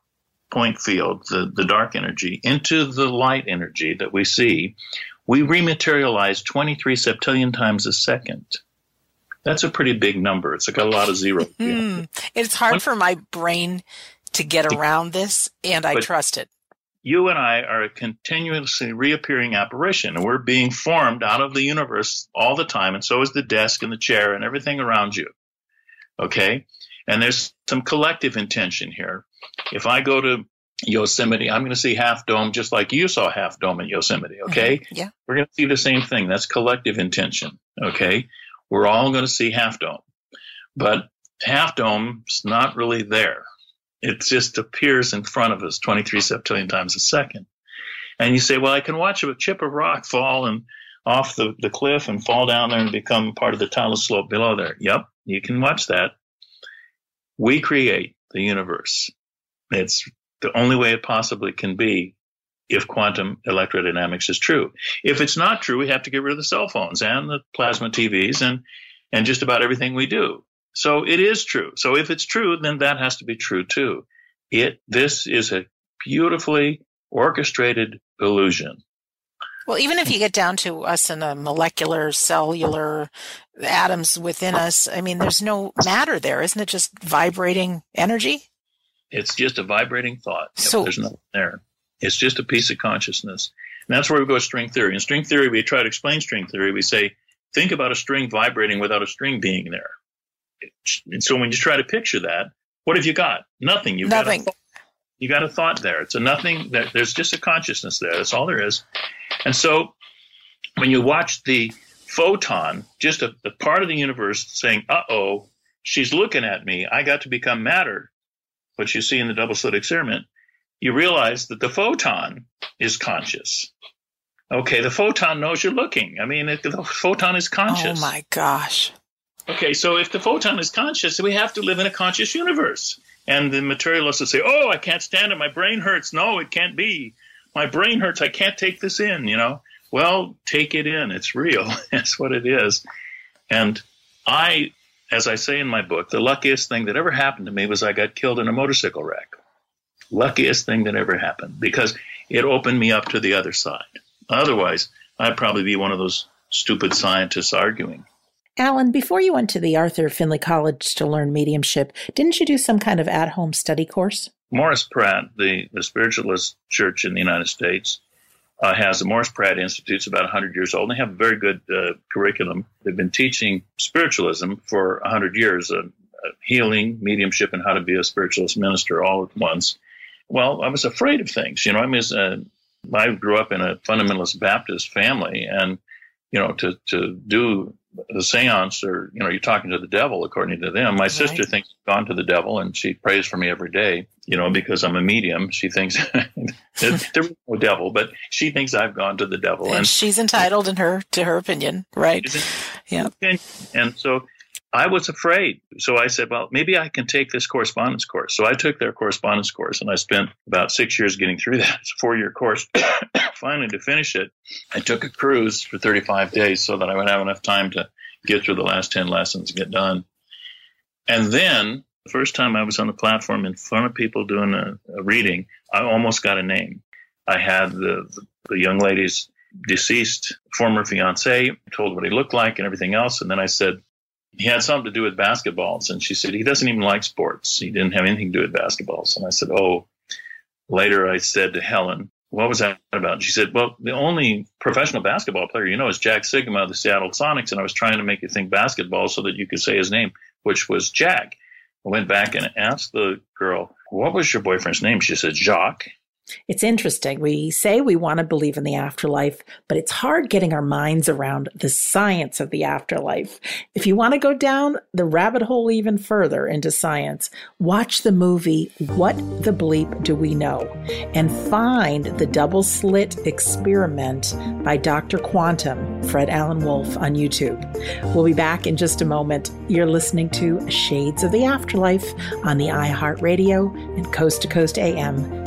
point field, the, the dark energy, into the light energy that we see, we rematerialize 23 septillion times a second. That's a pretty big number. It's like a lot of zeros. <laughs> mm. It's hard for my brain to get around this, and I trust it. you and I are a continuously reappearing apparition, and we're being formed out of the universe all the time, and so is the desk and the chair and everything around you. Okay? And there's some collective intention here. If I go to Yosemite, I'm going to see Half Dome just like you saw Half Dome in Yosemite. Okay? Mm-hmm. Yeah. We're going to see the same thing. That's collective intention. Okay? We're all going to see Half Dome. But Half Dome's not really there. It just appears in front of us 23 septillion times a second. And you say, well, I can watch a chip of rock fall and off the, the cliff and fall down there and become part of the talus slope below there. Yep, you can watch that. We create the universe. It's the only way it possibly can be if quantum electrodynamics is true. If it's not true, we have to get rid of the cell phones and the plasma TVs and, and just about everything we do. So it is true. So if it's true, then that has to be true too. It, this is a beautifully orchestrated illusion. Well, even if you get down to us in a molecular, cellular atoms within us, I mean, there's no matter there, isn't it? Just vibrating energy. It's just a vibrating thought. So there's nothing there. It's just a piece of consciousness. And that's where we go with string theory. In string theory, we try to explain string theory. We say, think about a string vibrating without a string being there. And so when you try to picture that, what have you got? Nothing. You've Nothing. Got a, you got a thought there. It's a nothing. That there's just a consciousness there. That's all there is. And so when you watch the photon, just a, a part of the universe saying, "Uh oh, she's looking at me. I got to become matter," which you see in the double slit experiment, you realize that the photon is conscious. Okay, the photon knows you're looking. I mean, it, the photon is conscious. Oh my gosh. Okay, so if the photon is conscious, we have to live in a conscious universe. And the materialists will say, "Oh, I can't stand it. My brain hurts. No, it can't be. My brain hurts. I can't take this in." You know. Well, take it in. It's real. <laughs> That's what it is. And I, as I say in my book, the luckiest thing that ever happened to me was I got killed in a motorcycle wreck. Luckiest thing that ever happened because it opened me up to the other side. Otherwise, I'd probably be one of those stupid scientists arguing. Alan, before you went to the Arthur Findlay College to learn mediumship, didn't you do some kind of at home study course? Morris Pratt, the, the spiritualist church in the United States, uh, has the Morris Pratt Institute. It's about 100 years old. And they have a very good uh, curriculum. They've been teaching spiritualism for 100 years, uh, healing, mediumship, and how to be a spiritualist minister all at once. Well, I was afraid of things. You know, I mean, uh, I grew up in a fundamentalist Baptist family, and you know, to to do the seance or you know you're talking to the devil according to them. My right. sister thinks i've gone to the devil and she prays for me every day you know because i'm a medium. She thinks <laughs> there's no devil but she thinks i've gone to the devil. And, and she's entitled in her to her opinion. Right. Yeah. and, and so i was afraid so i said well maybe i can take this correspondence course so i took their correspondence course and i spent about six years getting through <laughs> that it's a four year course <coughs> finally to finish it, I took a cruise for 35 days so that I would have enough time to get through the last 10 lessons, and get done. And then the first time I was on the platform in front of people doing a, a reading, I almost got a name. I had the, the, the young lady's deceased former fiance, told what he looked like and everything else. And then I said, he had something to do with basketballs. And she said, he doesn't even like sports. He didn't have anything to do with basketballs. And I said, oh, later I said to Helen, what was that about? And she said, well, the only professional basketball player you know is Jack Sikma of the Seattle Sonics. And I was trying to make you think basketball so that you could say his name, which was Jack. I went back and asked the girl, what was your boyfriend's name? She said, Jacques. It's interesting. We say we want to believe in the afterlife, but it's hard getting our minds around the science of the afterlife. If you want to go down the rabbit hole even further into science, watch the movie What the Bleep Do We Know? and find the double slit experiment by Dr. Quantum, Fred Alan Wolf, on YouTube. We'll be back in just a moment. You're listening to Shades of the Afterlife on the iHeartRadio and Coast to Coast AM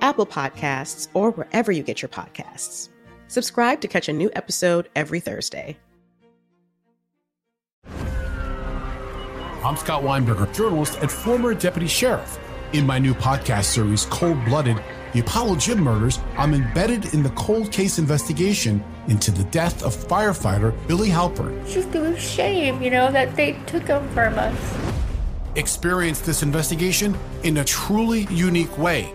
Apple Podcasts, or wherever you get your podcasts. Subscribe to catch a new episode every Thursday. I'm Scott Weinberger, journalist and former deputy sheriff. In my new podcast series, Cold Blooded The Apollo Gym Murders, I'm embedded in the cold case investigation into the death of firefighter Billy Halpern. It's just a shame, you know, that they took him from us. Experience this investigation in a truly unique way,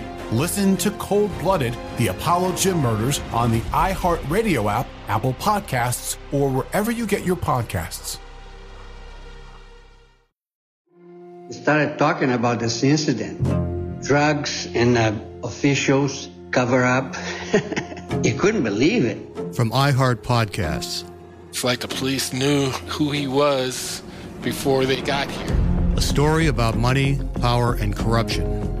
Listen to Cold Blooded The Apollo Gym Murders on the iHeartRadio app, Apple Podcasts, or wherever you get your podcasts. started talking about this incident. Drugs and uh, officials cover up. <laughs> you couldn't believe it. From iHeart Podcasts. It's like the police knew who he was before they got here. A story about money, power, and corruption.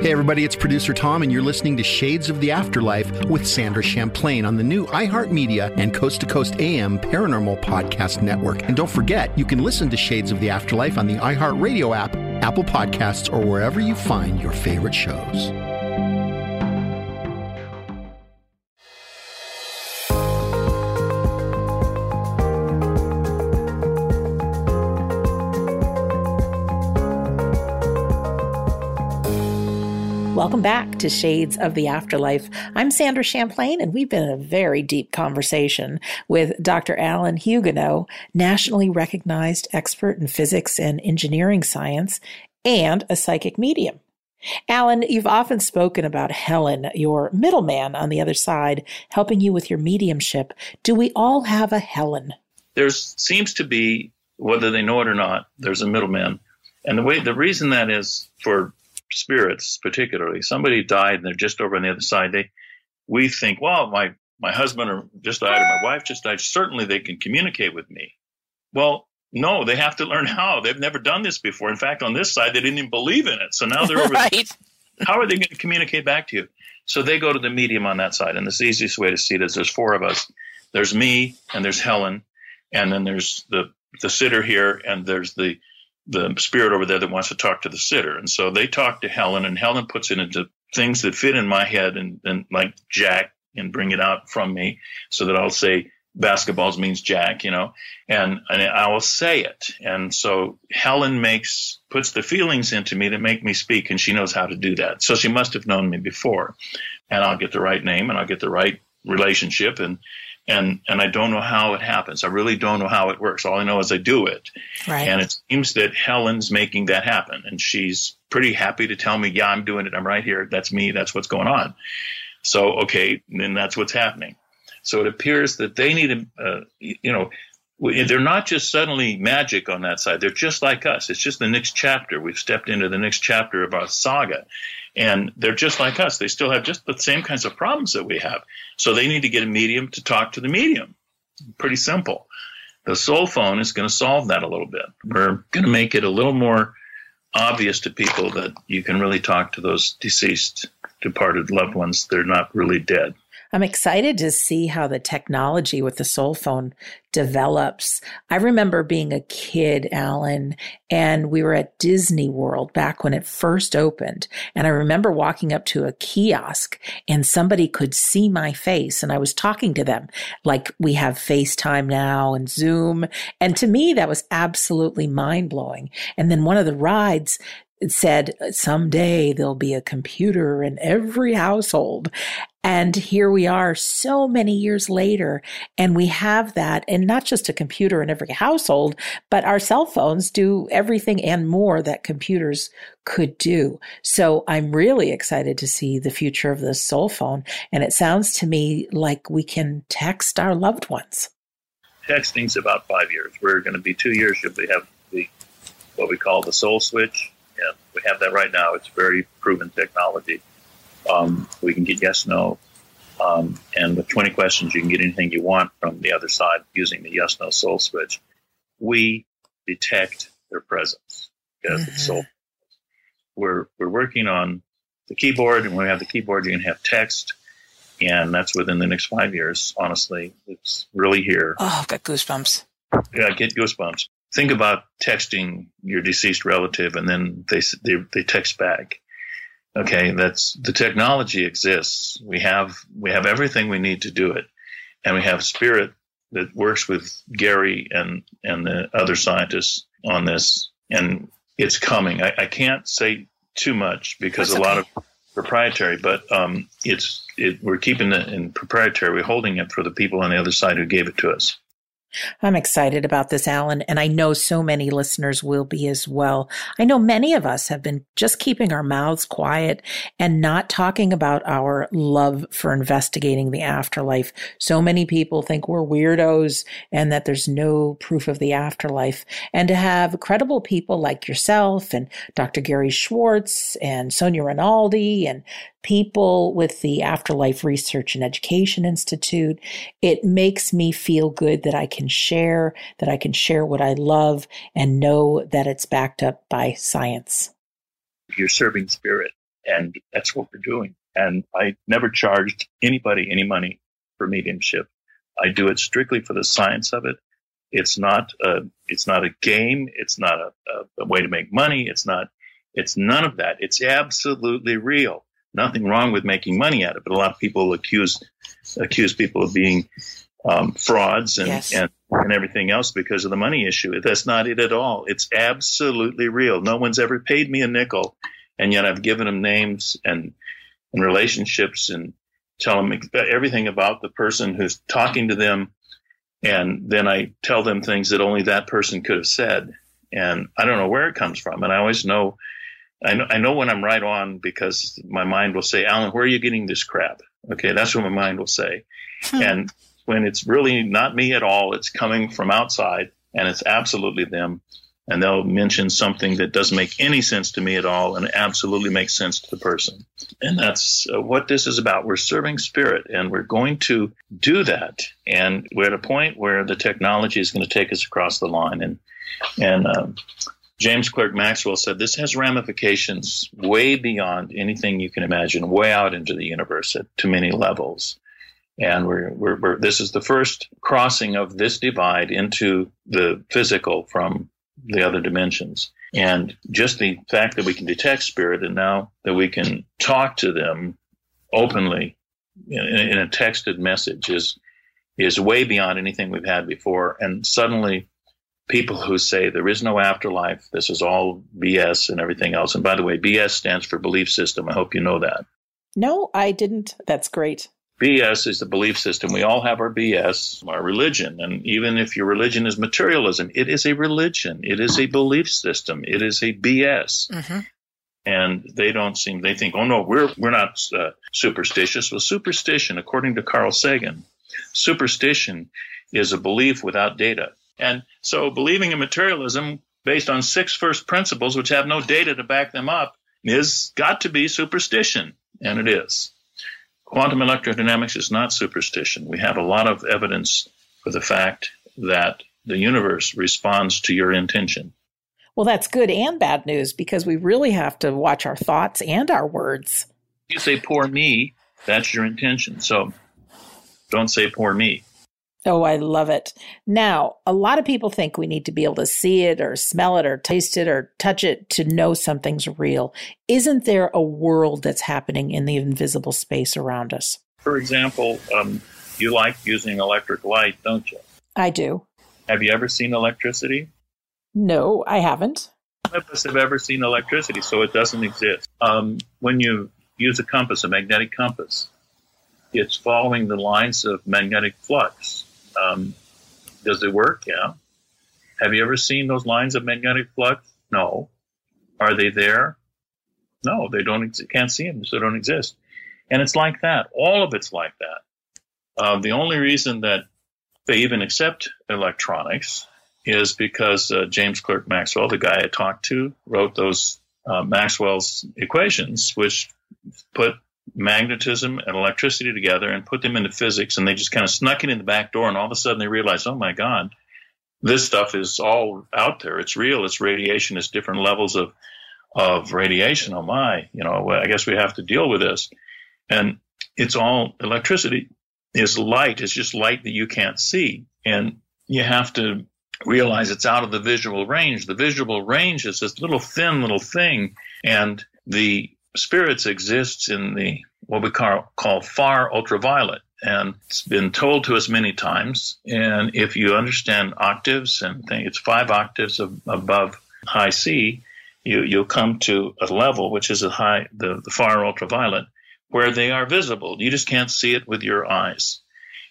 Hey, everybody, it's producer Tom, and you're listening to Shades of the Afterlife with Sandra Champlain on the new iHeartMedia and Coast to Coast AM Paranormal Podcast Network. And don't forget, you can listen to Shades of the Afterlife on the iHeartRadio app, Apple Podcasts, or wherever you find your favorite shows. Welcome back to Shades of the Afterlife. I'm Sandra Champlain, and we've been in a very deep conversation with Dr. Alan Huguenot, nationally recognized expert in physics and engineering science, and a psychic medium. Alan, you've often spoken about Helen, your middleman on the other side, helping you with your mediumship. Do we all have a Helen? There seems to be, whether they know it or not, there's a middleman. And the way the reason that is for spirits particularly somebody died and they're just over on the other side they we think well my my husband or just died or my wife just died, certainly they can communicate with me. Well, no, they have to learn how. They've never done this before. In fact, on this side, they didn't even believe in it. So now they're <laughs> over. right. How are they going to communicate back to you? So they go to the medium on that side. And the easiest way to see it is there's four of us. There's me and there's Helen, and then there's the the sitter here, and there's the the spirit over there that wants to talk to the sitter. And so they talk to Helen, and Helen puts it into things that fit in my head, and, and like Jack, and bring it out from me, so that I'll say basketballs means Jack, you know, and, and I will say it. And so Helen makes, puts the feelings into me that make me speak and she knows how to do that. So she must have known me before and I'll get the right name and I'll get the right relationship and, and, and I don't know how it happens. I really don't know how it works. All I know is I do it. Right. And it seems that Helen's making that happen and she's pretty happy to tell me, yeah, I'm doing it. I'm right here. That's me. That's what's going on. So, okay. Then that's what's happening. So it appears that they need, a, uh, you know, they're not just suddenly magic on that side. They're just like us. It's just the next chapter. We've stepped into the next chapter of our saga. And they're just like us. They still have just the same kinds of problems that we have. So they need to get a medium to talk to the medium. Pretty simple. The soul phone is going to solve that a little bit. We're going to make it a little more obvious to people that you can really talk to those deceased, departed loved ones. They're not really dead. I'm excited to see how the technology with the soul phone develops. I remember being a kid, Alan, and we were at Disney World back when it first opened. And I remember walking up to a kiosk and somebody could see my face and I was talking to them like we have FaceTime now and Zoom. And to me, that was absolutely mind blowing. And then one of the rides, it said someday there'll be a computer in every household. And here we are so many years later, and we have that, and not just a computer in every household, but our cell phones do everything and more that computers could do. So I'm really excited to see the future of the soul phone. And it sounds to me like we can text our loved ones. Texting's about five years. We're going to be two years if we have the what we call the soul switch. We have that right now. It's very proven technology. Um, we can get yes, no. Um, and with 20 questions, you can get anything you want from the other side using the yes, no soul switch. We detect their presence because mm-hmm. it's soul. We're, we're working on the keyboard, and when we have the keyboard, you can have text. And that's within the next five years, honestly. It's really here. Oh, I've got goosebumps. Yeah, get goosebumps. Think about texting your deceased relative and then they, they, they text back Okay, that's the technology exists. We have we have everything we need to do it, and we have spirit that works with Gary and and the other scientists on this, and it's coming. I, I can't say too much because that's a okay. lot of proprietary, but um, it's it, we're keeping it in proprietary. We're holding it for the people on the other side who gave it to us. I'm excited about this, Alan, and I know so many listeners will be as well. I know many of us have been just keeping our mouths quiet and not talking about our love for investigating the afterlife. So many people think we're weirdos and that there's no proof of the afterlife. And to have credible people like yourself and Dr. Gary Schwartz and Sonia Rinaldi and people with the Afterlife Research and Education Institute. It makes me feel good that I can share, that I can share what I love and know that it's backed up by science. You're serving spirit, and that's what we're doing. And I never charged anybody any money for mediumship. I do it strictly for the science of it. It's not a, it's not a game. It's not a, a, a way to make money. It's not, it's none of that. It's absolutely real nothing wrong with making money at it, but a lot of people accuse accuse people of being um, frauds and, yes. and and everything else because of the money issue. That's not it at all. It's absolutely real. No one's ever paid me a nickel, and yet I've given them names and and relationships and tell them everything about the person who's talking to them, and then I tell them things that only that person could have said. And I don't know where it comes from, and I always know I know, I know when I'm right on because my mind will say, Alan, where are you getting this crap? Okay, that's what my mind will say. Hmm. And when it's really not me at all, it's coming from outside and it's absolutely them. and they'll mention something that doesn't make any sense to me at all and absolutely makes sense to the person. And that's uh, what this is about. We're serving spirit and we're going to do that. And we're at a point where the technology is going to take us across the line. And, and, um, James Clerk Maxwell said this has ramifications way beyond anything you can imagine, way out into the universe at too many levels. And we're, we're, we're, this is the first crossing of this divide into the physical from the other dimensions. And just the fact that we can detect spirit and now that we can talk to them openly in, in a texted message is, is way beyond anything we've had before. And suddenly people who say there is no afterlife, this is all BS and everything else. And by the way, BS stands for belief system. I hope you know that. No, I didn't. That's great. BS is the belief system. We all have our BS, our religion. And even if your religion is materialism, it is a religion. It is a belief system. It is a BS. Mm-hmm. And they don't seem, they think, oh no, we're, we're not uh, superstitious. Well, superstition, according to Carl Sagan, superstition is a belief without data. And so believing in materialism based on six first principles, which have no data to back them up, is got to be superstition. And it is. Quantum electrodynamics is not superstition. We have a lot of evidence for the fact that the universe responds to your intention. Well, that's good and bad news because we really have to watch our thoughts and our words. You say, poor me, that's your intention. So don't say, poor me. Oh, I love it. Now, a lot of people think we need to be able to see it or smell it or taste it or touch it to know something's real. Isn't there a world that's happening in the invisible space around us? For example, um, you like using electric light, don't you? I do. Have you ever seen electricity? No, I haven't. None of us have ever seen electricity, so it doesn't exist. Um, when you use a compass, a magnetic compass, it's following the lines of magnetic flux um, does it work? Yeah. Have you ever seen those lines of magnetic flux? No. Are they there? No, they don't. Ex- can't see them, so they don't exist. And it's like that. All of it's like that. Uh, the only reason that they even accept electronics is because uh, James Clerk Maxwell, the guy I talked to, wrote those uh, Maxwell's equations, which put magnetism and electricity together and put them into physics, and they just kind of snuck it in the back door, and all of a sudden they realized, oh my God, this stuff is all out there. It's real. It's radiation. It's different levels of of radiation. Oh my, you know, I guess we have to deal with this. And it's all electricity is light. It's just light that you can't see, and you have to realize it's out of the visual range. The visual range is this little thin little thing, and the spirits exists in the what we call, call far ultraviolet. And it's been told to us many times. And if you understand octaves and think it's five octaves of, above high C, you, you'll come to a level which is a high, the, the far ultraviolet, where they are visible. You just can't see it with your eyes.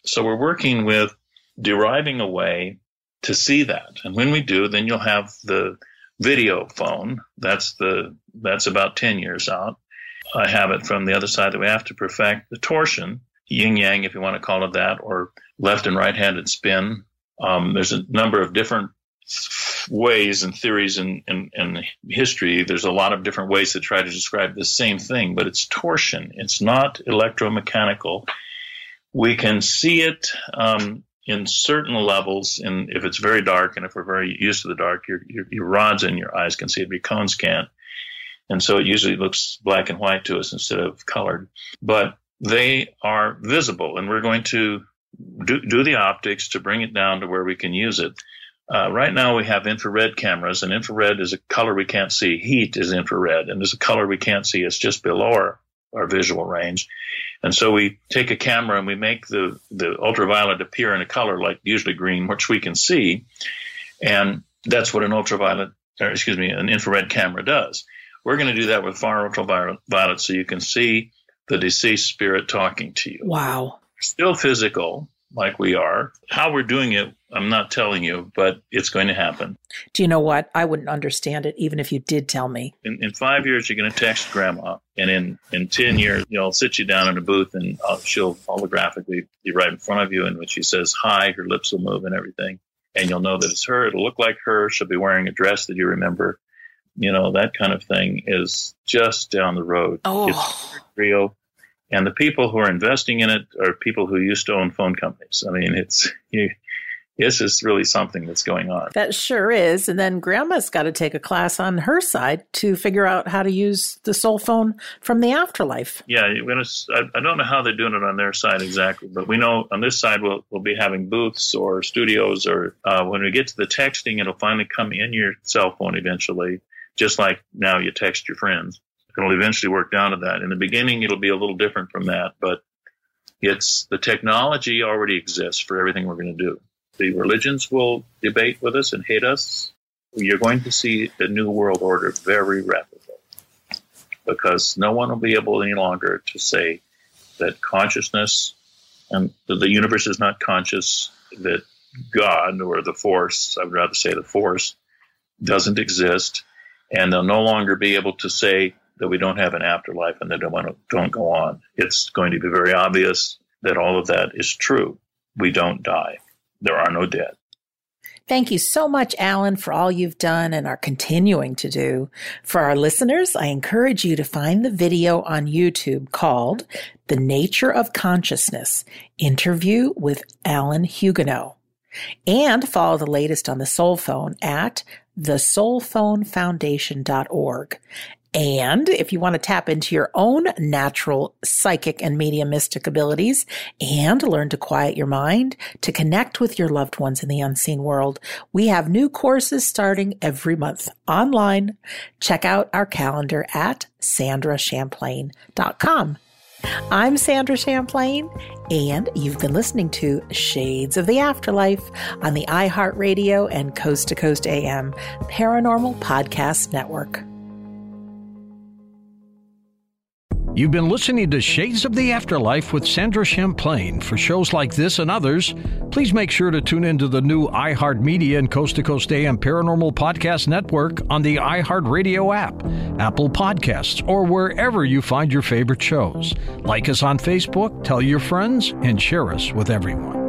So we're working with deriving a way to see that. And when we do, then you'll have the video phone. That's the that's about ten years out. I have it from the other side that we have to perfect the torsion, yin yang, if you want to call it that, or left and right handed spin. Um, there's a number of different ways and theories in, in, in, history. There's a lot of different ways to try to describe the same thing, but it's torsion. It's not electromechanical. We can see it um, in certain levels, and if it's very dark, and if we're very used to the dark, your, your, your rods in your eyes can see it, but your cones can't. And so it usually looks black and white to us instead of colored. But they are visible, and we're going to do, do the optics to bring it down to where we can use it. Uh, right now, we have infrared cameras, and infrared is a color we can't see. Heat is infrared, and there's a color we can't see. It's just below our, our visual range. And so we take a camera and we make the, the ultraviolet appear in a color like usually green, which we can see. And that's what an ultraviolet, or excuse me, an infrared camera does. We're going to do that with far ultraviolet so you can see the deceased spirit talking to you. Wow. Still physical, like we are. How we're doing it, I'm not telling you, but it's going to happen. Do you know what? I wouldn't understand it even if you did tell me. In, in five years, you're going to text grandma, and in, in 10 years, you know, I'll sit you down in a booth and I'll, she'll holographically be right in front of you, and when she says hi, her lips will move and everything. and you'll know that it's her. It'll look like her. She'll be wearing a dress that you remember. You know, that kind of thing is just down the road. Oh. It's real. And the people who are investing in it are people who used to own phone companies. I mean, it's, you, this is really something that's going on. That sure is. And then grandma's got to take a class on her side to figure out how to use the soul phone from the afterlife. Yeah, gonna, I, I don't know how they're doing it on their side exactly, but we know on this side we'll, we'll be having booths or studios, or uh, when we get to the texting, it'll finally come in your cell phone eventually, just like now you text your friends. It'll eventually work down to that. In the beginning, it'll be a little different from that, but it's the technology already exists for everything we're going to do the religions will debate with us and hate us, you're going to see the new world order very rapidly because no one will be able any longer to say that consciousness and that the universe is not conscious, that God or the force, I would rather say the force, doesn't exist, and they'll no longer be able to say that we don't have an afterlife and that don't, don't go on. It's going to be very obvious that all of that is true. We don't die there are no dead. Thank you so much, Alan, for all you've done and are continuing to do. For our listeners, I encourage you to find the video on YouTube called The Nature of Consciousness Interview with Alan Hugenot. And follow the latest on the Soul Phone at thesoulphonefoundation.org. And if you want to tap into your own natural psychic and mediumistic abilities and learn to quiet your mind, to connect with your loved ones in the unseen world, we have new courses starting every month online. Check out our calendar at sandrachamplain.com. I'm Sandra Champlain, and you've been listening to Shades of the Afterlife on the iHeartRadio and Coast to Coast AM Paranormal Podcast Network. You've been listening to Shades of the Afterlife with Sandra Champlain. For shows like this and others, please make sure to tune into the new iHeartMedia and Coast to Coast AM Paranormal Podcast Network on the iHeartRadio app, Apple Podcasts, or wherever you find your favorite shows. Like us on Facebook, tell your friends, and share us with everyone.